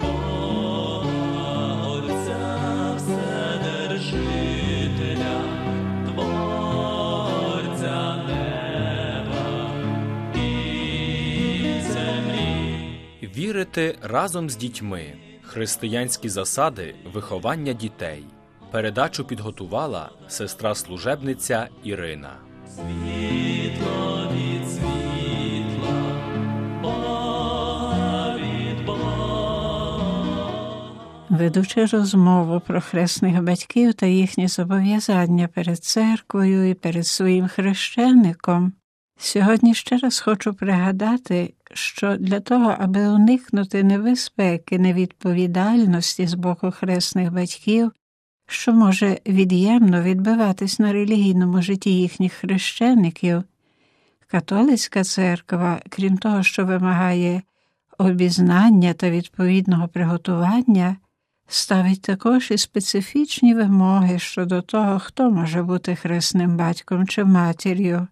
Бога, Отця Вседержителя, Творця неба і землі. Вірити разом з дітьми. Християнські засади виховання дітей. Передачу підготувала сестра служебниця Ірина. Ведучи розмову про хресних батьків та їхні зобов'язання перед церквою і перед своїм хрещеником, сьогодні ще раз хочу пригадати, що для того, аби уникнути небезпеки, невідповідальності з боку хресних батьків, що може від'ємно відбиватись на релігійному житті їхніх хрещеників, католицька церква, крім того, що вимагає обізнання та відповідного приготування, ставить також і специфічні вимоги щодо того, хто може бути хресним батьком чи матір'ю.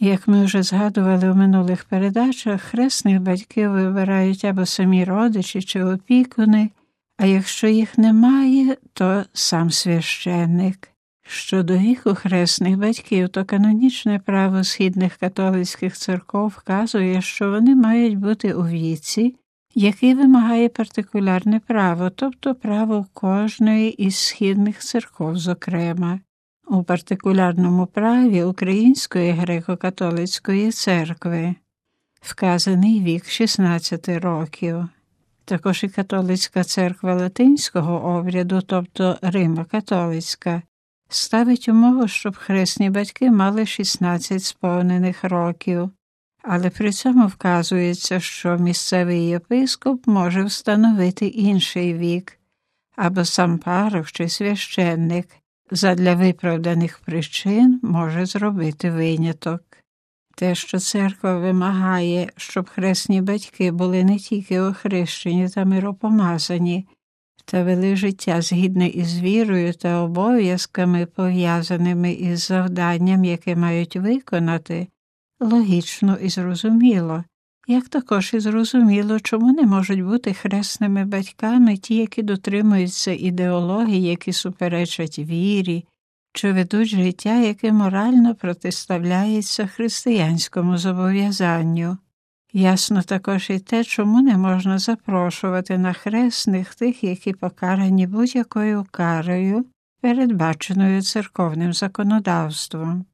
Як ми вже згадували у минулих передачах, хресних батьків вибирають або самі родичі чи опікуни, а якщо їх немає, то сам священник. Щодо віку хресних батьків, то канонічне право східних католицьких церков вказує, що вони мають бути у віці, який вимагає партикулярне право, тобто право кожної із східних церков, зокрема. У партикулярному праві Української греко-католицької церкви вказаний вік 16 років. Також і католицька церква латинського обряду, тобто Рима католицька, ставить умову, щоб хресні батьки мали 16 сповнених років, але при цьому вказується, що місцевий єпископ може встановити інший вік, або сам парох чи священник задля виправданих причин може зробити виняток. Те, що церква вимагає, щоб хресні батьки були не тільки охрещені та миропомазані, та вели життя згідне із вірою та обов'язками, пов'язаними із завданням, яке мають виконати, логічно і зрозуміло, як також і зрозуміло, чому не можуть бути хресними батьками ті, які дотримуються ідеології, які суперечать вірі, чи ведуть життя, яке морально протиставляється християнському зобов'язанню. Ясно також і те, чому не можна запрошувати на хресних тих, які покарані будь-якою карою, передбаченою церковним законодавством.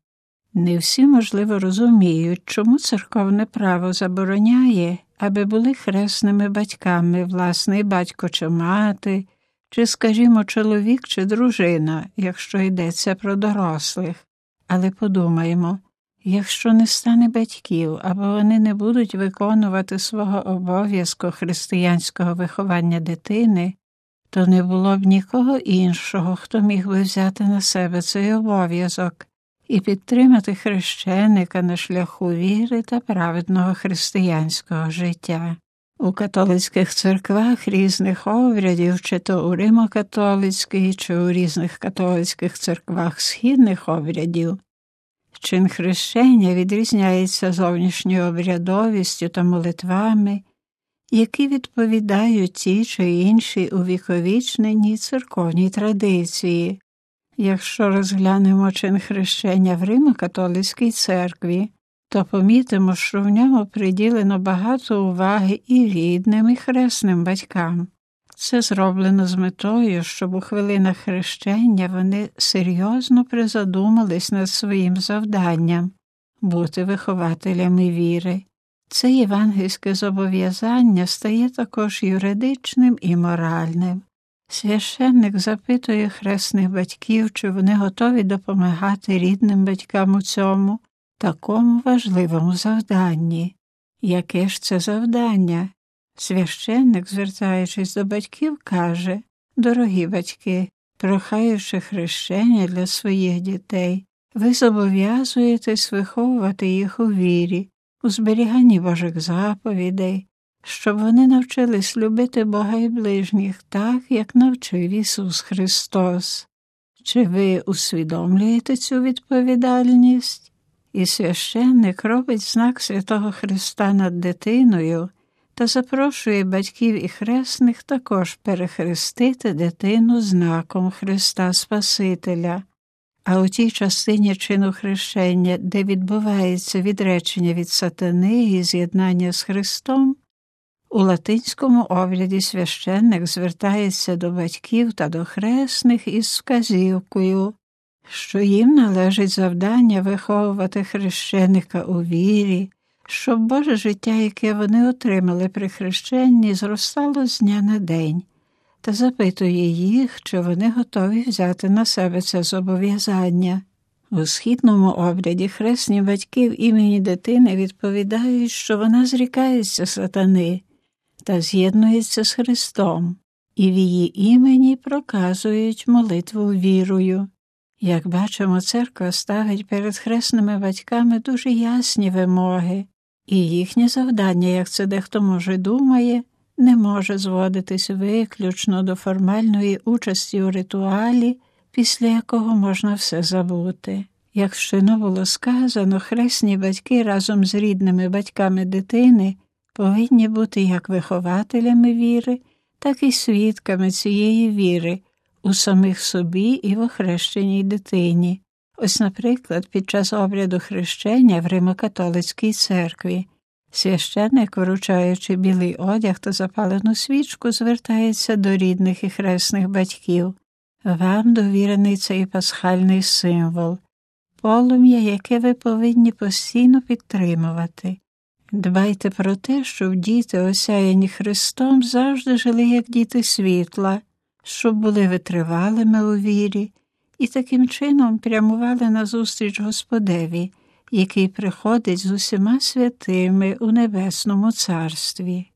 Не всі, можливо, розуміють, чому церковне право забороняє, аби були хресними батьками власний батько чи мати, чи, скажімо, чоловік чи дружина, якщо йдеться про дорослих. Але подумаємо, якщо не стане батьків або вони не будуть виконувати свого обов'язку християнського виховання дитини, то не було б нікого іншого, хто міг би взяти на себе цей обов'язок і підтримати хрещеника на шляху віри та праведного християнського життя. У католицьких церквах різних обрядів, чи то у Римо-католицькій, чи у різних католицьких церквах східних обрядів, чин хрещення відрізняється зовнішньою обрядовістю та молитвами, які відповідають ті чи інші увіковічненій церковній традиції. Якщо розглянемо чин хрещення в Римо-католицькій церкві, то помітимо, що в ньому приділено багато уваги і рідним, і хресним батькам. Це зроблено з метою, щоб у хвилинах хрещення вони серйозно призадумались над своїм завданням бути вихователями віри. Це євангельське зобов'язання стає також юридичним і моральним. Священник запитує хресних батьків, чи вони готові допомагати рідним батькам у цьому такому важливому завданні. Яке ж це завдання? Священник, звертаючись до батьків, каже Дорогі батьки, прохаючи хрещення для своїх дітей, ви зобов'язуєтесь виховувати їх у вірі, у зберіганні Божих заповідей, щоб вони навчились любити Бога і ближніх так, як навчив Ісус Христос. Чи ви усвідомлюєте цю відповідальність? І священник робить знак святого Христа над дитиною, та запрошує батьків і хресних також перехрестити дитину знаком Христа Спасителя. А у тій частині чину хрещення, де відбувається відречення від сатани і з'єднання з Христом, у латинському обряді священник звертається до батьків та до хресних із вказівкою, що їм належить завдання виховувати хрещеника у вірі, щоб Боже життя, яке вони отримали при хрещенні, зростало з дня на день, та запитує їх, чи вони готові взяти на себе це зобов'язання. У східному обряді хресні батьків імені дитини відповідають, що вона зрікається сатани та з'єднується з Христом, і в її імені проказують молитву вірою. Як бачимо, церква ставить перед хресними батьками дуже ясні вимоги, і їхнє завдання, як це дехто може думає, не може зводитись виключно до формальної участі у ритуалі, після якого можна все забути. Як щойно було сказано, хресні батьки разом з рідними батьками дитини повинні бути як вихователями віри, так і свідками цієї віри у самих собі і в охрещеній дитині. Ось, наприклад, під час обряду хрещення в Римокатолицькій церкві священник, вручаючи білий одяг та запалену свічку, звертається до рідних і хресних батьків. Вам довірений цей пасхальний символ, полум'я, яке ви повинні постійно підтримувати. Дбайте про те, щоб діти, осяяні Христом, завжди жили як діти світла, щоб були витривалими у вірі і таким чином прямували назустріч Господеві, який приходить з усіма святими у Небесному Царстві.